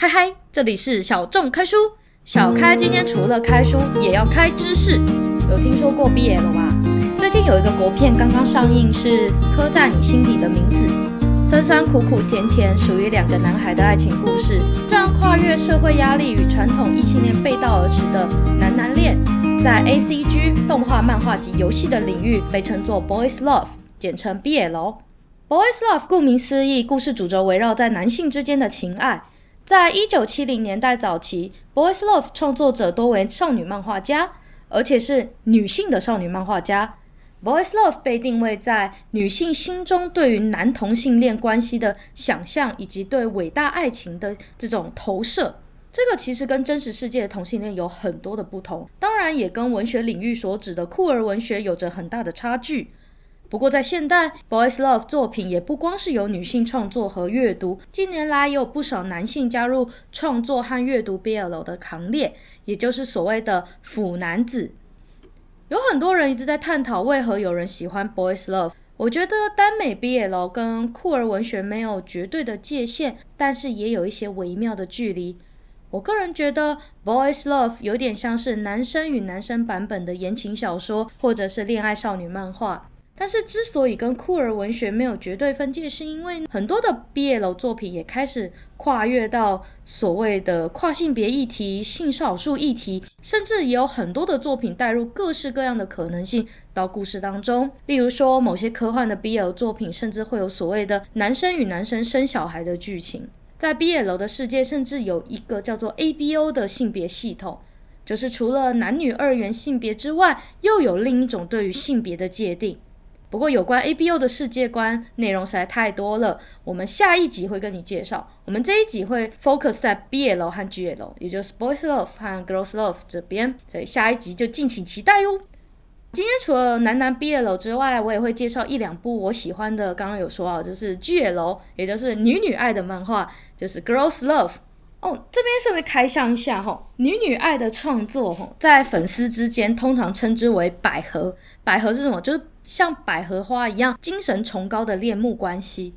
嗨嗨，这里是小众开书。小开今天除了开书，也要开知识。有听说过 BL 吗？最近有一个国片刚刚上映，是《刻在你心底的名字》，酸酸苦苦甜甜，属于两个男孩的爱情故事。这样跨越社会压力与传统异性恋背道而驰的男男恋，在 ACG 动画、漫画及游戏的领域被称作 Boys Love，简称 BL。Boys Love 顾名思义，故事主轴围绕在男性之间的情爱。在一九七零年代早期，Boys Love 创作者多为少女漫画家，而且是女性的少女漫画家。Boys Love 被定位在女性心中对于男同性恋关系的想象，以及对伟大爱情的这种投射。这个其实跟真实世界的同性恋有很多的不同，当然也跟文学领域所指的酷儿文学有着很大的差距。不过，在现代，Boys Love 作品也不光是由女性创作和阅读，近年来也有不少男性加入创作和阅读 BL 的行列，也就是所谓的“腐男子”。有很多人一直在探讨为何有人喜欢 Boys Love。我觉得耽美 BL 跟酷儿文学没有绝对的界限，但是也有一些微妙的距离。我个人觉得 Boys Love 有点像是男生与男生版本的言情小说，或者是恋爱少女漫画。但是，之所以跟酷儿文学没有绝对分界，是因为很多的 BL 作品也开始跨越到所谓的跨性别议题、性少数议题，甚至也有很多的作品带入各式各样的可能性到故事当中。例如说，某些科幻的 BL 作品，甚至会有所谓的男生与男生生小孩的剧情。在 BL 的世界，甚至有一个叫做 ABO 的性别系统，就是除了男女二元性别之外，又有另一种对于性别的界定。不过，有关 ABO 的世界观内容实在太多了，我们下一集会跟你介绍。我们这一集会 focus 在 BL 和 GL，也就是 Boys Love 和 Girls Love 这边，所以下一集就敬请期待哟。今天除了男男 BL 之外，我也会介绍一两部我喜欢的，刚刚有说啊，就是 GL，也就是女女爱的漫画，就是 Girls Love。哦，这边顺便开箱一下哈，女女爱的创作哈，在粉丝之间通常称之为百合。百合是什么？就是像百合花一样精神崇高的恋慕关系。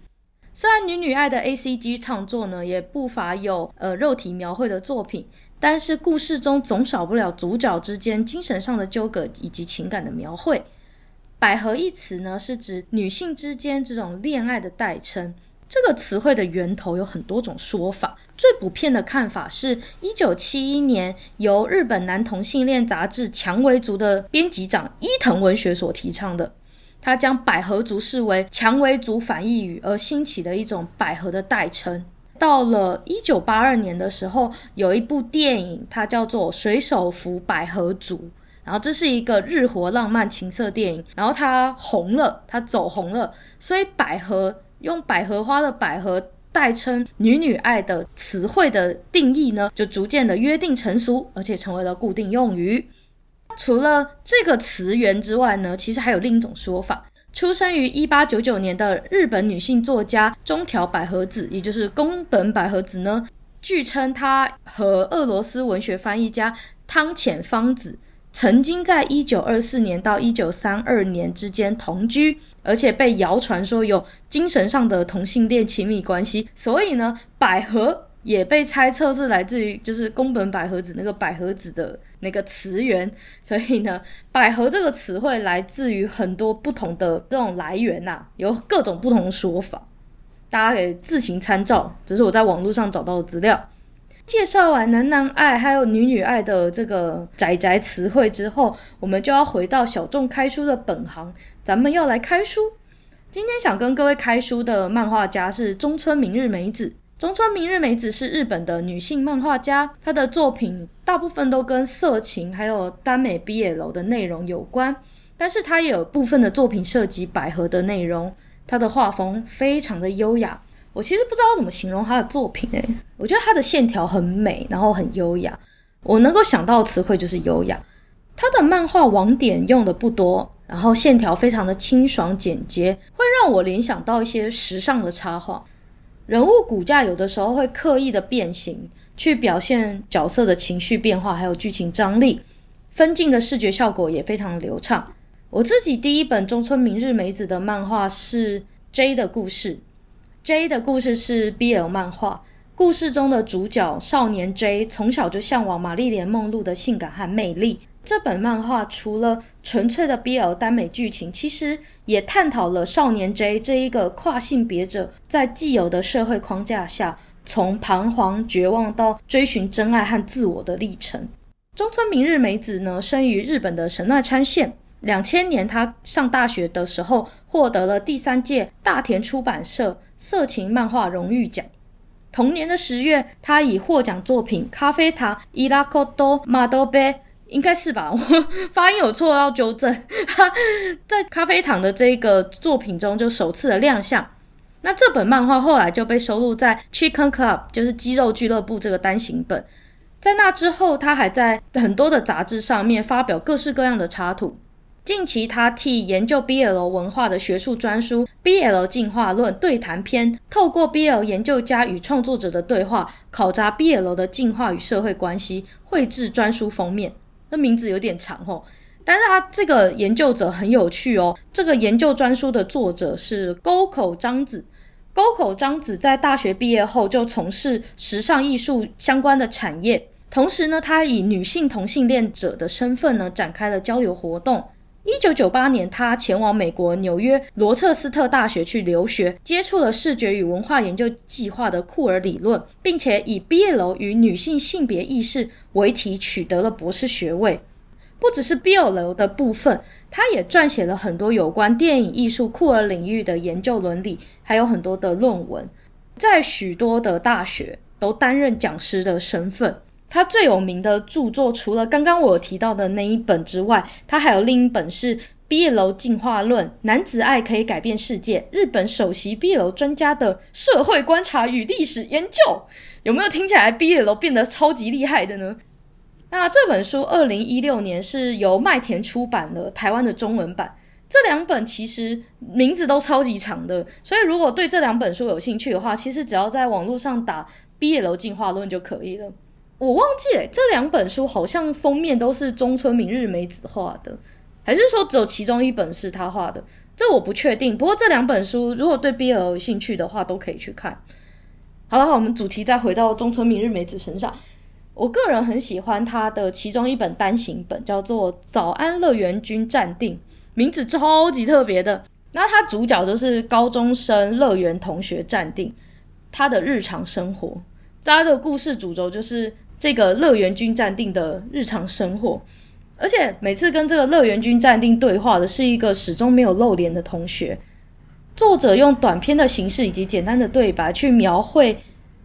虽然女女爱的 ACG 创作呢，也不乏有呃肉体描绘的作品，但是故事中总少不了主角之间精神上的纠葛以及情感的描绘。百合一词呢，是指女性之间这种恋爱的代称。这个词汇的源头有很多种说法，最普遍的看法是一九七一年由日本男同性恋杂志《蔷薇族》的编辑长伊藤文学所提倡的。他将百合族视为蔷薇族反义语而兴起的一种百合的代称。到了一九八二年的时候，有一部电影，它叫做《水手服百合族》，然后这是一个日活浪漫情色电影，然后它红了，它走红了，所以百合。用百合花的百合代称女女爱的词汇的定义呢，就逐渐的约定成俗，而且成为了固定用语。除了这个词源之外呢，其实还有另一种说法。出生于一八九九年的日本女性作家中条百合子，也就是宫本百合子呢，据称她和俄罗斯文学翻译家汤浅芳子曾经在一九二四年到一九三二年之间同居。而且被谣传说有精神上的同性恋亲密关系，所以呢，百合也被猜测是来自于就是宫本百合子那个百合子的那个词源。所以呢，百合这个词汇来自于很多不同的这种来源呐、有各种不同的说法，大家可以自行参照。这是我在网络上找到的资料。介绍完男男爱还有女女爱的这个宅宅词汇之后，我们就要回到小众开书的本行，咱们要来开书。今天想跟各位开书的漫画家是中村明日美子。中村明日美子是日本的女性漫画家，她的作品大部分都跟色情还有耽美 BL 的内容有关，但是她也有部分的作品涉及百合的内容。她的画风非常的优雅。我其实不知道怎么形容他的作品诶，我觉得他的线条很美，然后很优雅。我能够想到的词汇就是优雅。他的漫画网点用的不多，然后线条非常的清爽简洁，会让我联想到一些时尚的插画。人物骨架有的时候会刻意的变形，去表现角色的情绪变化，还有剧情张力。分镜的视觉效果也非常流畅。我自己第一本中村明日美子的漫画是《J 的故事》。J 的故事是 BL 漫画，故事中的主角少年 J 从小就向往玛丽莲梦露的性感和魅力。这本漫画除了纯粹的 BL 耽美剧情，其实也探讨了少年 J 这一个跨性别者在既有的社会框架下，从彷徨绝望到追寻真爱和自我的历程。中村明日美子呢，生于日本的神奈川县。两千年，他上大学的时候，获得了第三届大田出版社色情漫画荣誉奖。同年的十月，他以获奖作品《咖啡糖伊拉克多马多贝》，应该是吧？我 发音有错要纠正。在咖啡糖的这个作品中，就首次的亮相。那这本漫画后来就被收录在《Chicken Club》，就是肌肉俱乐部这个单行本。在那之后，他还在很多的杂志上面发表各式各样的插图。近期，他替研究 BL 文化的学术专书《BL 进化论对谈篇》，透过 BL 研究家与创作者的对话，考察 BL 的进化与社会关系，绘制专书封面。那名字有点长哦，但是他这个研究者很有趣哦。这个研究专书的作者是沟口章子。沟口章子在大学毕业后就从事时尚艺术相关的产业，同时呢，他以女性同性恋者的身份呢，展开了交流活动。一九九八年，他前往美国纽约罗彻斯特大学去留学，接触了视觉与文化研究计划的库尔理论，并且以 BL 与女性性别意识为题取得了博士学位。不只是 BL 的部分，他也撰写了很多有关电影艺术库尔领域的研究伦理，还有很多的论文，在许多的大学都担任讲师的身份。他最有名的著作，除了刚刚我提到的那一本之外，他还有另一本是《毕业楼进化论：男子爱可以改变世界》，日本首席毕业楼专家的社会观察与历史研究。有没有听起来毕业楼变得超级厉害的呢？那这本书二零一六年是由麦田出版的台湾的中文版。这两本其实名字都超级长的，所以如果对这两本书有兴趣的话，其实只要在网络上打毕业楼进化论就可以了。我忘记了，这两本书好像封面都是中村明日美子画的，还是说只有其中一本是他画的？这我不确定。不过这两本书如果对 BL 有兴趣的话，都可以去看。好了，好，我们主题再回到中村明日美子身上。我个人很喜欢他的其中一本单行本，叫做《早安乐园君暂定》，名字超级特别的。那他主角就是高中生乐园同学暂定，他的日常生活，大家的故事主轴就是。这个乐园君暂定的日常生活，而且每次跟这个乐园君暂定对话的是一个始终没有露脸的同学。作者用短篇的形式以及简单的对白去描绘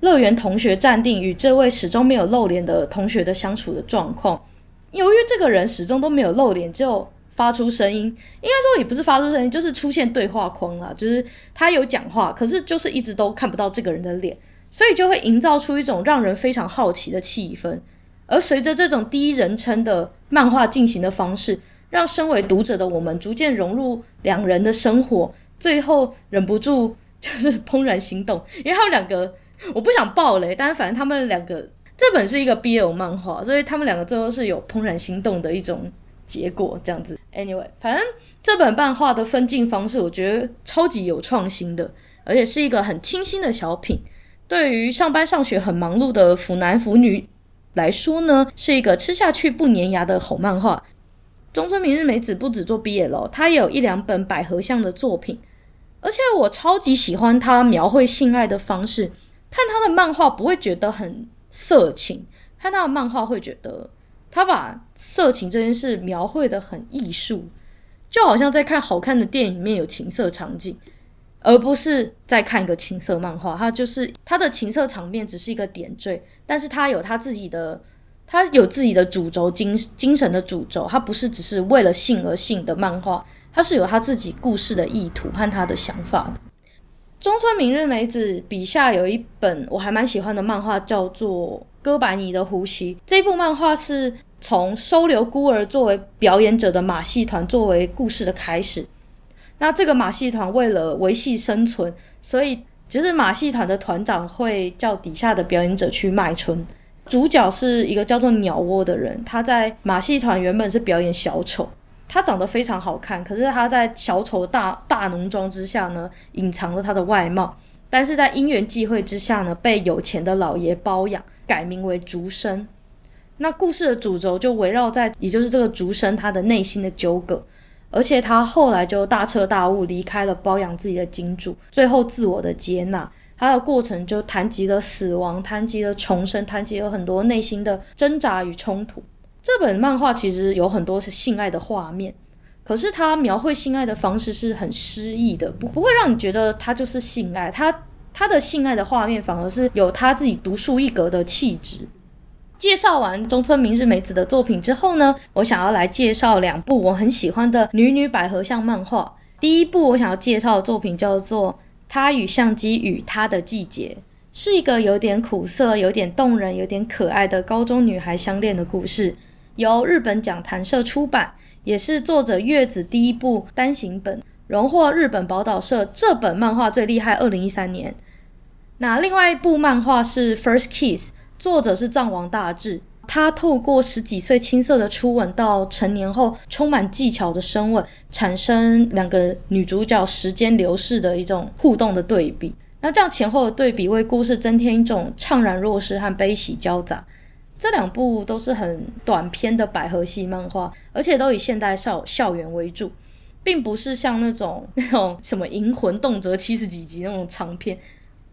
乐园同学暂定与这位始终没有露脸的同学的相处的状况。由于这个人始终都没有露脸，就发出声音，应该说也不是发出声音，就是出现对话框啦，就是他有讲话，可是就是一直都看不到这个人的脸。所以就会营造出一种让人非常好奇的气氛，而随着这种第一人称的漫画进行的方式，让身为读者的我们逐渐融入两人的生活，最后忍不住就是怦然心动，因为他们两个我不想爆雷，但是反正他们两个这本是一个 BL 漫画，所以他们两个最后是有怦然心动的一种结果，这样子。Anyway，反正这本漫画的分镜方式我觉得超级有创新的，而且是一个很清新的小品。对于上班上学很忙碌的腐男腐女来说呢，是一个吃下去不粘牙的好漫画。中村明日美子不止做 BL，她也有一两本百合向的作品，而且我超级喜欢她描绘性爱的方式。看她的漫画不会觉得很色情，看她的漫画会觉得她把色情这件事描绘得很艺术，就好像在看好看的电影里面有情色场景。而不是在看一个情色漫画，它就是它的情色场面只是一个点缀，但是它有它自己的，它有自己的主轴精精神的主轴，它不是只是为了性而性的漫画，它是有它自己故事的意图和他的想法的。中村明日美子笔下有一本我还蛮喜欢的漫画，叫做《哥白尼的呼吸》。这部漫画是从收留孤儿作为表演者的马戏团作为故事的开始。那这个马戏团为了维系生存，所以就是马戏团的团长会叫底下的表演者去卖春。主角是一个叫做鸟窝的人，他在马戏团原本是表演小丑，他长得非常好看，可是他在小丑大大浓妆之下呢，隐藏了他的外貌。但是在因缘际会之下呢，被有钱的老爷包养，改名为竹生。那故事的主轴就围绕在，也就是这个竹生他的内心的纠葛，而且他后来就大彻大悟，离开了包养自己的金主，最后自我的接纳。他的过程就谈及了死亡，谈及了重生，谈及了很多内心的挣扎与冲突。这本漫画其实有很多是性爱的画面，可是他描绘性爱的方式是很诗意的，不不会让你觉得他就是性爱。他他的性爱的画面反而是有他自己独树一格的气质。介绍完中村明日美子的作品之后呢，我想要来介绍两部我很喜欢的女女百合向漫画。第一部我想要介绍的作品叫做《她与相机与她的季节》，是一个有点苦涩、有点动人、有点可爱的高中女孩相恋的故事，由日本讲谈社出版，也是作者月子第一部单行本，荣获日本宝岛社这本漫画最厉害二零一三年。那另外一部漫画是《First Kiss》。作者是藏王大志，他透过十几岁青涩的初吻到成年后充满技巧的深吻，产生两个女主角时间流逝的一种互动的对比。那这样前后的对比为故事增添一种怅然若失和悲喜交杂。这两部都是很短篇的百合系漫画，而且都以现代校校园为主，并不是像那种那种什么银魂动辄七十几集那种长篇。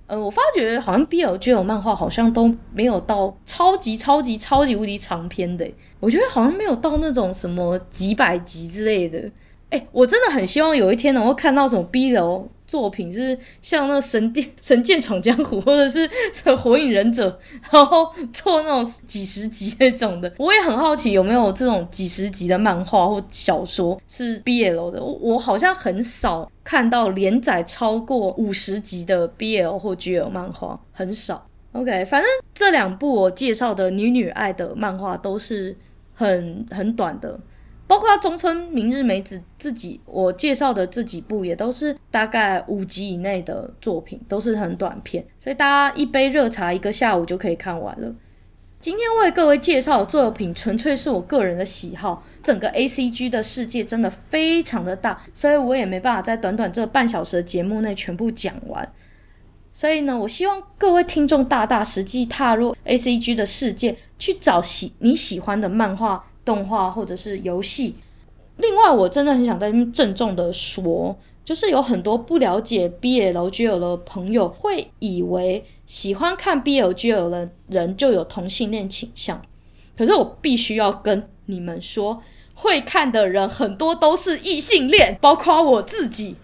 呃，我发觉好像 BL g 有漫画好像都没有到超级超级超级无敌长篇的，我觉得好像没有到那种什么几百集之类的。哎，我真的很希望有一天能够看到什么 BL 作品，是像那神殿、神剑闯江湖，或者是火影忍者，然后做那种几十集那种的。我也很好奇有没有这种几十集的漫画或小说是 BL 的。我我好像很少看到连载超过五十集的 BL 或 GL 漫画，很少。OK，反正这两部我介绍的女女爱的漫画都是很很短的。包括中村明日美子自己，我介绍的这几部也都是大概五集以内的作品，都是很短片，所以大家一杯热茶一个下午就可以看完了。今天为各位介绍的作品纯粹是我个人的喜好，整个 ACG 的世界真的非常的大，所以我也没办法在短短这半小时的节目内全部讲完。所以呢，我希望各位听众大大实际踏入 ACG 的世界，去找喜你喜欢的漫画。动画或者是游戏。另外，我真的很想在这边郑重的说，就是有很多不了解 BL GL 的朋友会以为喜欢看 BL GL 的人就有同性恋倾向。可是我必须要跟你们说，会看的人很多都是异性恋，包括我自己。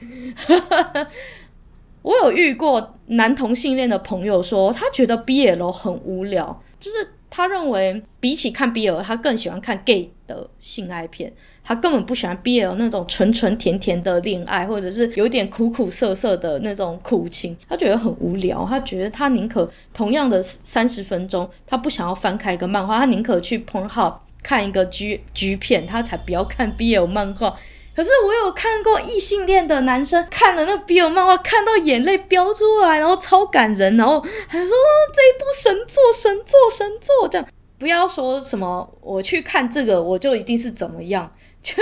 我有遇过男同性恋的朋友说，他觉得 BL 很无聊，就是。他认为，比起看 BL，他更喜欢看 gay 的性爱片。他根本不喜欢 BL 那种纯纯甜甜的恋爱，或者是有点苦苦涩涩的那种苦情。他觉得很无聊。他觉得他宁可同样的三十分钟，他不想要翻开一个漫画，他宁可去捧好看一个 G G 片，他才不要看 BL 漫画。可是我有看过异性恋的男生看了那 BL 漫画，看到眼泪飙出来，然后超感人，然后还说，这一部神作，神作，神作，这样。不要说什么我去看这个我就一定是怎么样，就是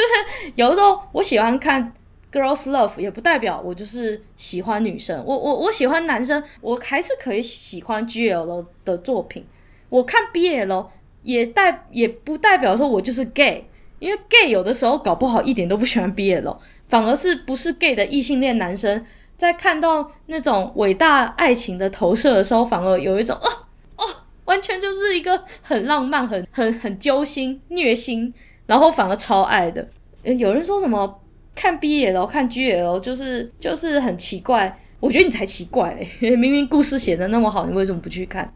有的时候我喜欢看 girls love 也不代表我就是喜欢女生，我我我喜欢男生，我还是可以喜欢 GL 的作品，我看 BL 也代也不代表说我就是 gay。因为 gay 有的时候搞不好一点都不喜欢 BL，反而是不是 gay 的异性恋男生在看到那种伟大爱情的投射的时候，反而有一种哦哦，完全就是一个很浪漫、很很很揪心、虐心，然后反而超爱的。有人说什么看 BL 看 GL 就是就是很奇怪，我觉得你才奇怪嘞！明明故事写得那么好，你为什么不去看？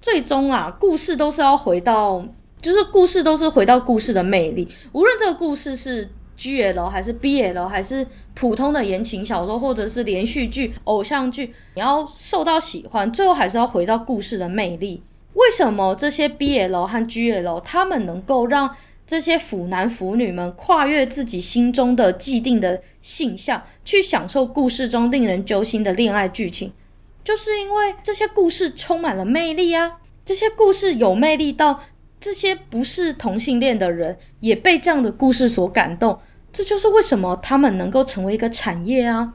最终啊，故事都是要回到。就是故事都是回到故事的魅力，无论这个故事是 GL 还是 BL 还是普通的言情小说，或者是连续剧、偶像剧，你要受到喜欢，最后还是要回到故事的魅力。为什么这些 BL 和 GL 他们能够让这些腐男腐女们跨越自己心中的既定的性向，去享受故事中令人揪心的恋爱剧情？就是因为这些故事充满了魅力啊！这些故事有魅力到。这些不是同性恋的人也被这样的故事所感动，这就是为什么他们能够成为一个产业啊！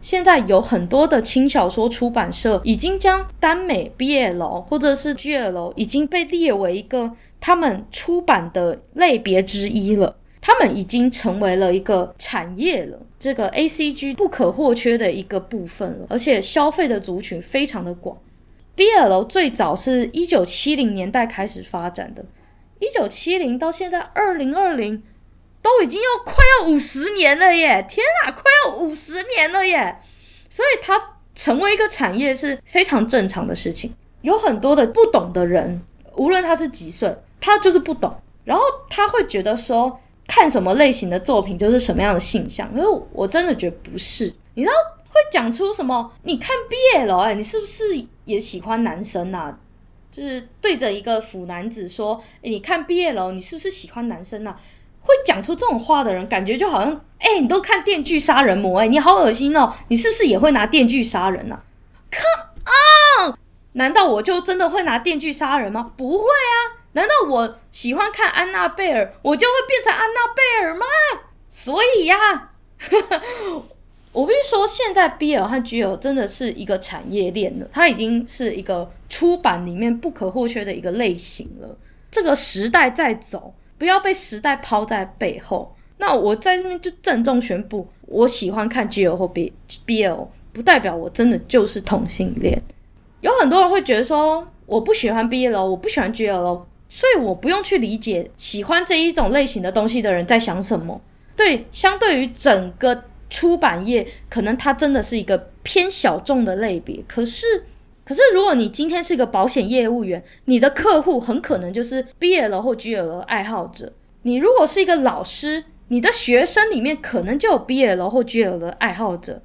现在有很多的轻小说出版社已经将耽美 BL 或者是 GL 已经被列为一个他们出版的类别之一了。他们已经成为了一个产业了，这个 ACG 不可或缺的一个部分了，而且消费的族群非常的广。BL 最早是一九七零年代开始发展的，一九七零到现在二零二零。都已经要快要五十年了耶！天啊，快要五十年了耶！所以它成为一个产业是非常正常的事情。有很多的不懂的人，无论他是几岁，他就是不懂，然后他会觉得说，看什么类型的作品就是什么样的性向。可是我真的觉得不是，你知道会讲出什么？你看 BL 哎，你是不是也喜欢男生啊？就是对着一个腐男子说，你看 BL，你是不是喜欢男生啊？会讲出这种话的人，感觉就好像，哎、你都看《电锯杀人魔》哎，你好恶心哦！你是不是也会拿电锯杀人呢？Come on，难道我就真的会拿电锯杀人吗？不会啊！难道我喜欢看安娜贝尔，我就会变成安娜贝尔吗？所以呀、我必须说，现在 BL 和 GL 真的是一个产业链了，它已经是一个出版里面不可或缺的一个类型了。这个时代在走。不要被时代抛在背后。那我在这边就郑重宣布，我喜欢看 GL 或 BL，不代表我真的就是同性恋。有很多人会觉得说，我不喜欢 BL，我不喜欢 GL，所以我不用去理解喜欢这一种类型的东西的人在想什么。对，相对于整个出版业，可能它真的是一个偏小众的类别。可是。可是，如果你今天是一个保险业务员，你的客户很可能就是 BL 或 GL 爱好者。你如果是一个老师，你的学生里面可能就有 BL 或 GL 爱好者。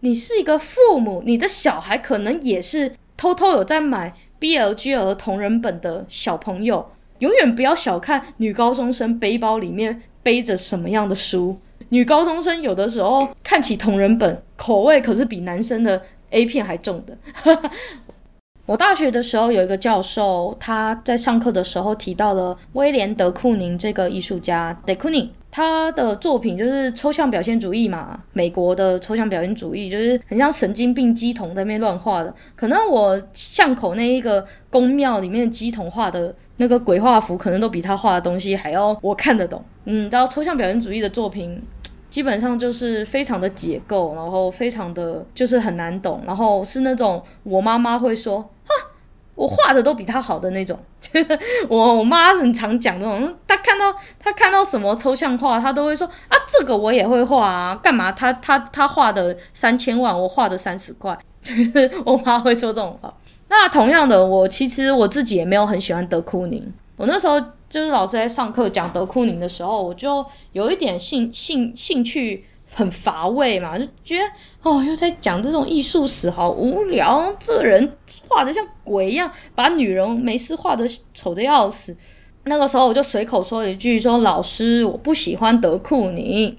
你是一个父母，你的小孩可能也是偷偷有在买 BL、GL 同人本的小朋友。永远不要小看女高中生背包里面背着什么样的书。女高中生有的时候看起同人本，口味可是比男生的。A 片还重的。我大学的时候有一个教授，他在上课的时候提到了威廉·德库宁这个艺术家。德库宁他的作品就是抽象表现主义嘛，美国的抽象表现主义就是很像神经病鸡童在那乱画的。可能我巷口那一个宫庙里面鸡童画的那个鬼画符，可能都比他画的东西还要我看得懂。嗯，然后抽象表现主义的作品。基本上就是非常的解构，然后非常的就是很难懂，然后是那种我妈妈会说，哈，我画的都比他好的那种。我我妈很常讲这种，她看到她看到什么抽象画，她都会说啊，这个我也会画啊，干嘛？她她她画的三千万，我画的三十块，就 是我妈会说这种话。那同样的，我其实我自己也没有很喜欢德库宁，我那时候。就是老师在上课讲德库宁的时候，我就有一点兴兴兴趣很乏味嘛，就觉得哦，又在讲这种艺术史，好无聊。这人画的像鬼一样，把女人没事画的丑的要死。那个时候我就随口说了一句：“说老师，我不喜欢德库宁。”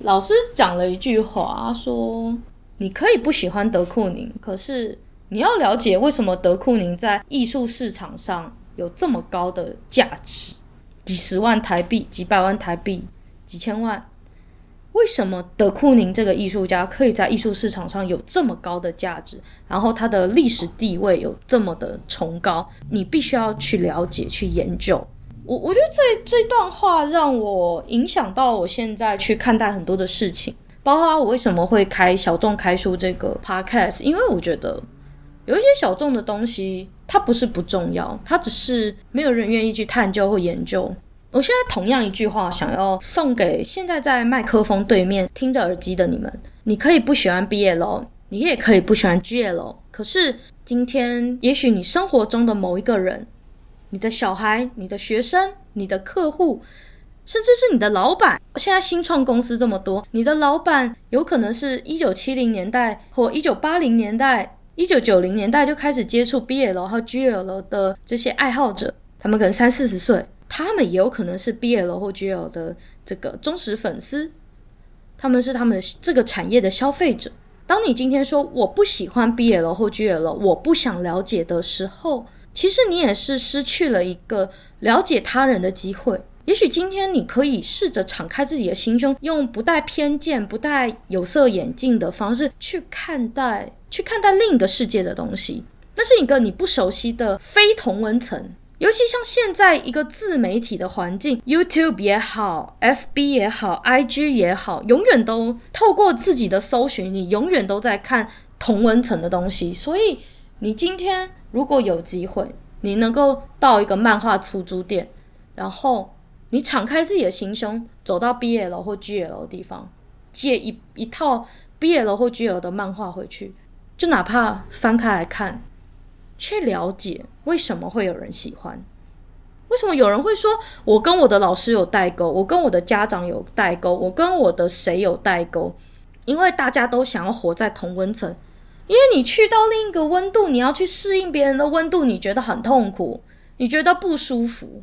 老师讲了一句话说：“你可以不喜欢德库宁，可是你要了解为什么德库宁在艺术市场上。”有这么高的价值，几十万台币、几百万台币、几千万，为什么德库宁这个艺术家可以在艺术市场上有这么高的价值？然后他的历史地位有这么的崇高？你必须要去了解、去研究。我我觉得这这段话让我影响到我现在去看待很多的事情，包括我为什么会开小众开书这个 podcast，因为我觉得。有一些小众的东西，它不是不重要，它只是没有人愿意去探究或研究。我现在同样一句话，想要送给现在在麦克风对面听着耳机的你们：你可以不喜欢 BL，你也可以不喜欢 GL，可是今天，也许你生活中的某一个人，你的小孩、你的学生、你的客户，甚至是你的老板，现在新创公司这么多，你的老板有可能是一九七零年代或一九八零年代。一九九零年代就开始接触 BL 和 GL 的这些爱好者，他们可能三四十岁，他们也有可能是 BL 或 GL 的这个忠实粉丝，他们是他们这个产业的消费者。当你今天说我不喜欢 BL 或 GL，我不想了解的时候，其实你也是失去了一个了解他人的机会。也许今天你可以试着敞开自己的心胸，用不带偏见、不带有色眼镜的方式去看待，去看待另一个世界的东西。那是一个你不熟悉的非同文层。尤其像现在一个自媒体的环境，YouTube 也好，FB 也好，IG 也好，永远都透过自己的搜寻，你永远都在看同温层的东西。所以，你今天如果有机会，你能够到一个漫画出租店，然后你敞开自己的心胸，走到 BL 或 GL 的地方，借一一套 BL 或 GL 的漫画回去，就哪怕翻开来看。去了解为什么会有人喜欢，为什么有人会说我跟我的老师有代沟，我跟我的家长有代沟，我跟我的谁有代沟？因为大家都想要活在同温层，因为你去到另一个温度，你要去适应别人的温度，你觉得很痛苦，你觉得不舒服。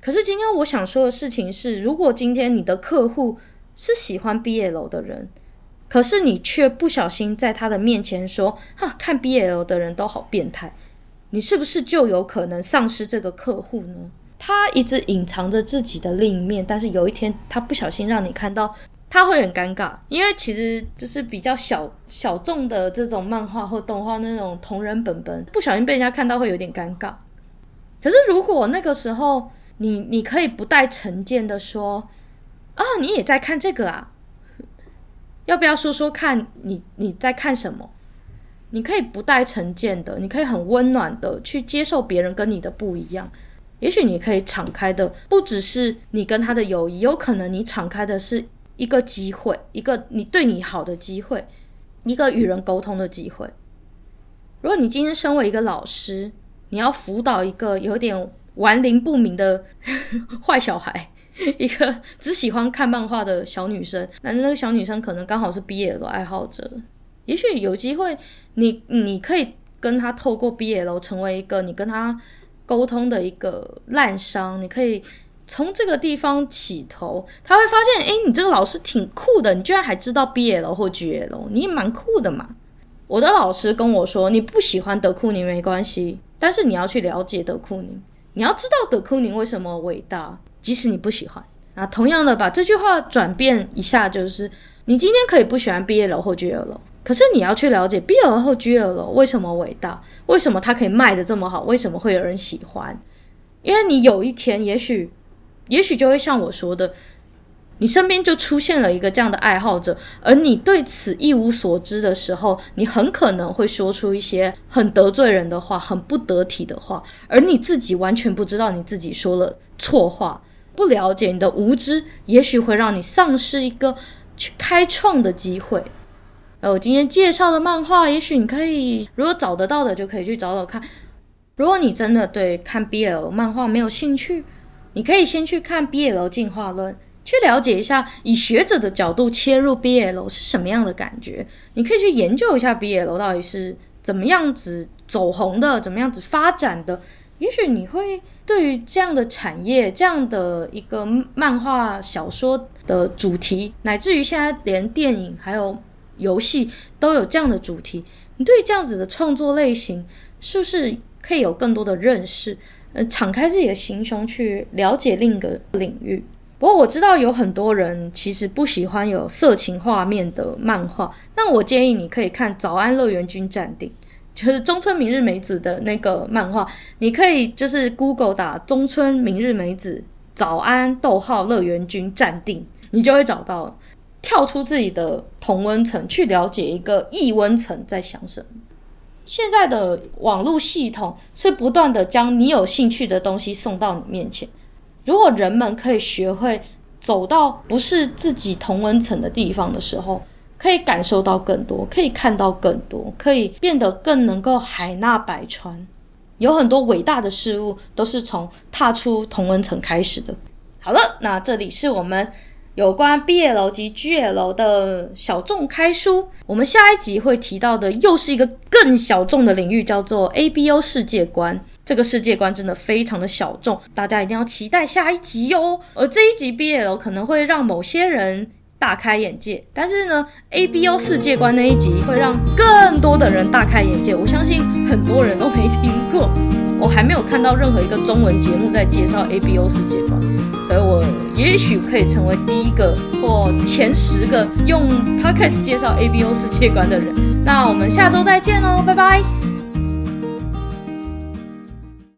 可是今天我想说的事情是，如果今天你的客户是喜欢 BL 的人。可是你却不小心在他的面前说：“哈，看 BL 的人都好变态。”你是不是就有可能丧失这个客户呢？他一直隐藏着自己的另一面，但是有一天他不小心让你看到，他会很尴尬，因为其实就是比较小小众的这种漫画或动画那种同人本本，不小心被人家看到会有点尴尬。可是如果那个时候你你可以不带成见的说：“啊，你也在看这个啊？”要不要说说看你你在看什么？你可以不带成见的，你可以很温暖的去接受别人跟你的不一样。也许你可以敞开的，不只是你跟他的友谊，有可能你敞开的是一个机会，一个你对你好的机会，一个与人沟通的机会。如果你今天身为一个老师，你要辅导一个有点顽灵不明的 坏小孩。一个只喜欢看漫画的小女生，那那个小女生可能刚好是 BL 的爱好者，也许有机会你，你可以跟她透过 BL 成为一个你跟她沟通的一个烂商，你可以从这个地方起头，他会发现，哎，你这个老师挺酷的，你居然还知道 BL 或 GL，你也蛮酷的嘛。我的老师跟我说，你不喜欢德库宁没关系，但是你要去了解德库宁，你要知道德库宁为什么伟大。即使你不喜欢，啊同样的把这句话转变一下，就是你今天可以不喜欢 BL 或 GL，可是你要去了解 BL 或 GL 为什么伟大，为什么它可以卖的这么好，为什么会有人喜欢？因为你有一天，也许，也许就会像我说的，你身边就出现了一个这样的爱好者，而你对此一无所知的时候，你很可能会说出一些很得罪人的话，很不得体的话，而你自己完全不知道你自己说了错话。不了解你的无知，也许会让你丧失一个去开创的机会。而我今天介绍的漫画，也许你可以，如果找得到的，就可以去找找看。如果你真的对看 BL 漫画没有兴趣，你可以先去看 BL 进化论，去了解一下以学者的角度切入 BL 是什么样的感觉。你可以去研究一下 BL 到底是怎么样子走红的，怎么样子发展的。也许你会对于这样的产业、这样的一个漫画小说的主题，乃至于现在连电影还有游戏都有这样的主题，你对这样子的创作类型，是不是可以有更多的认识？呃，敞开自己的心胸去了解另一个领域。不过我知道有很多人其实不喜欢有色情画面的漫画，那我建议你可以看《早安乐园君暂定》。就是中村明日美子的那个漫画，你可以就是 Google 打中村明日美子早安逗号乐园君暂定，你就会找到，跳出自己的同温层去了解一个异温层在想什么。现在的网络系统是不断的将你有兴趣的东西送到你面前，如果人们可以学会走到不是自己同温层的地方的时候。可以感受到更多，可以看到更多，可以变得更能够海纳百川。有很多伟大的事物都是从踏出同温层开始的。好了，那这里是我们有关 BL 及 GL 的小众开书。我们下一集会提到的又是一个更小众的领域，叫做 ABO 世界观。这个世界观真的非常的小众，大家一定要期待下一集哦。而这一集 BL 可能会让某些人。大开眼界，但是呢，ABO 世界观那一集会让更多的人大开眼界，我相信很多人都没听过。我还没有看到任何一个中文节目在介绍 ABO 世界观，所以我也许可以成为第一个或前十个用 Podcast 介绍 ABO 世界观的人。那我们下周再见喽，拜拜。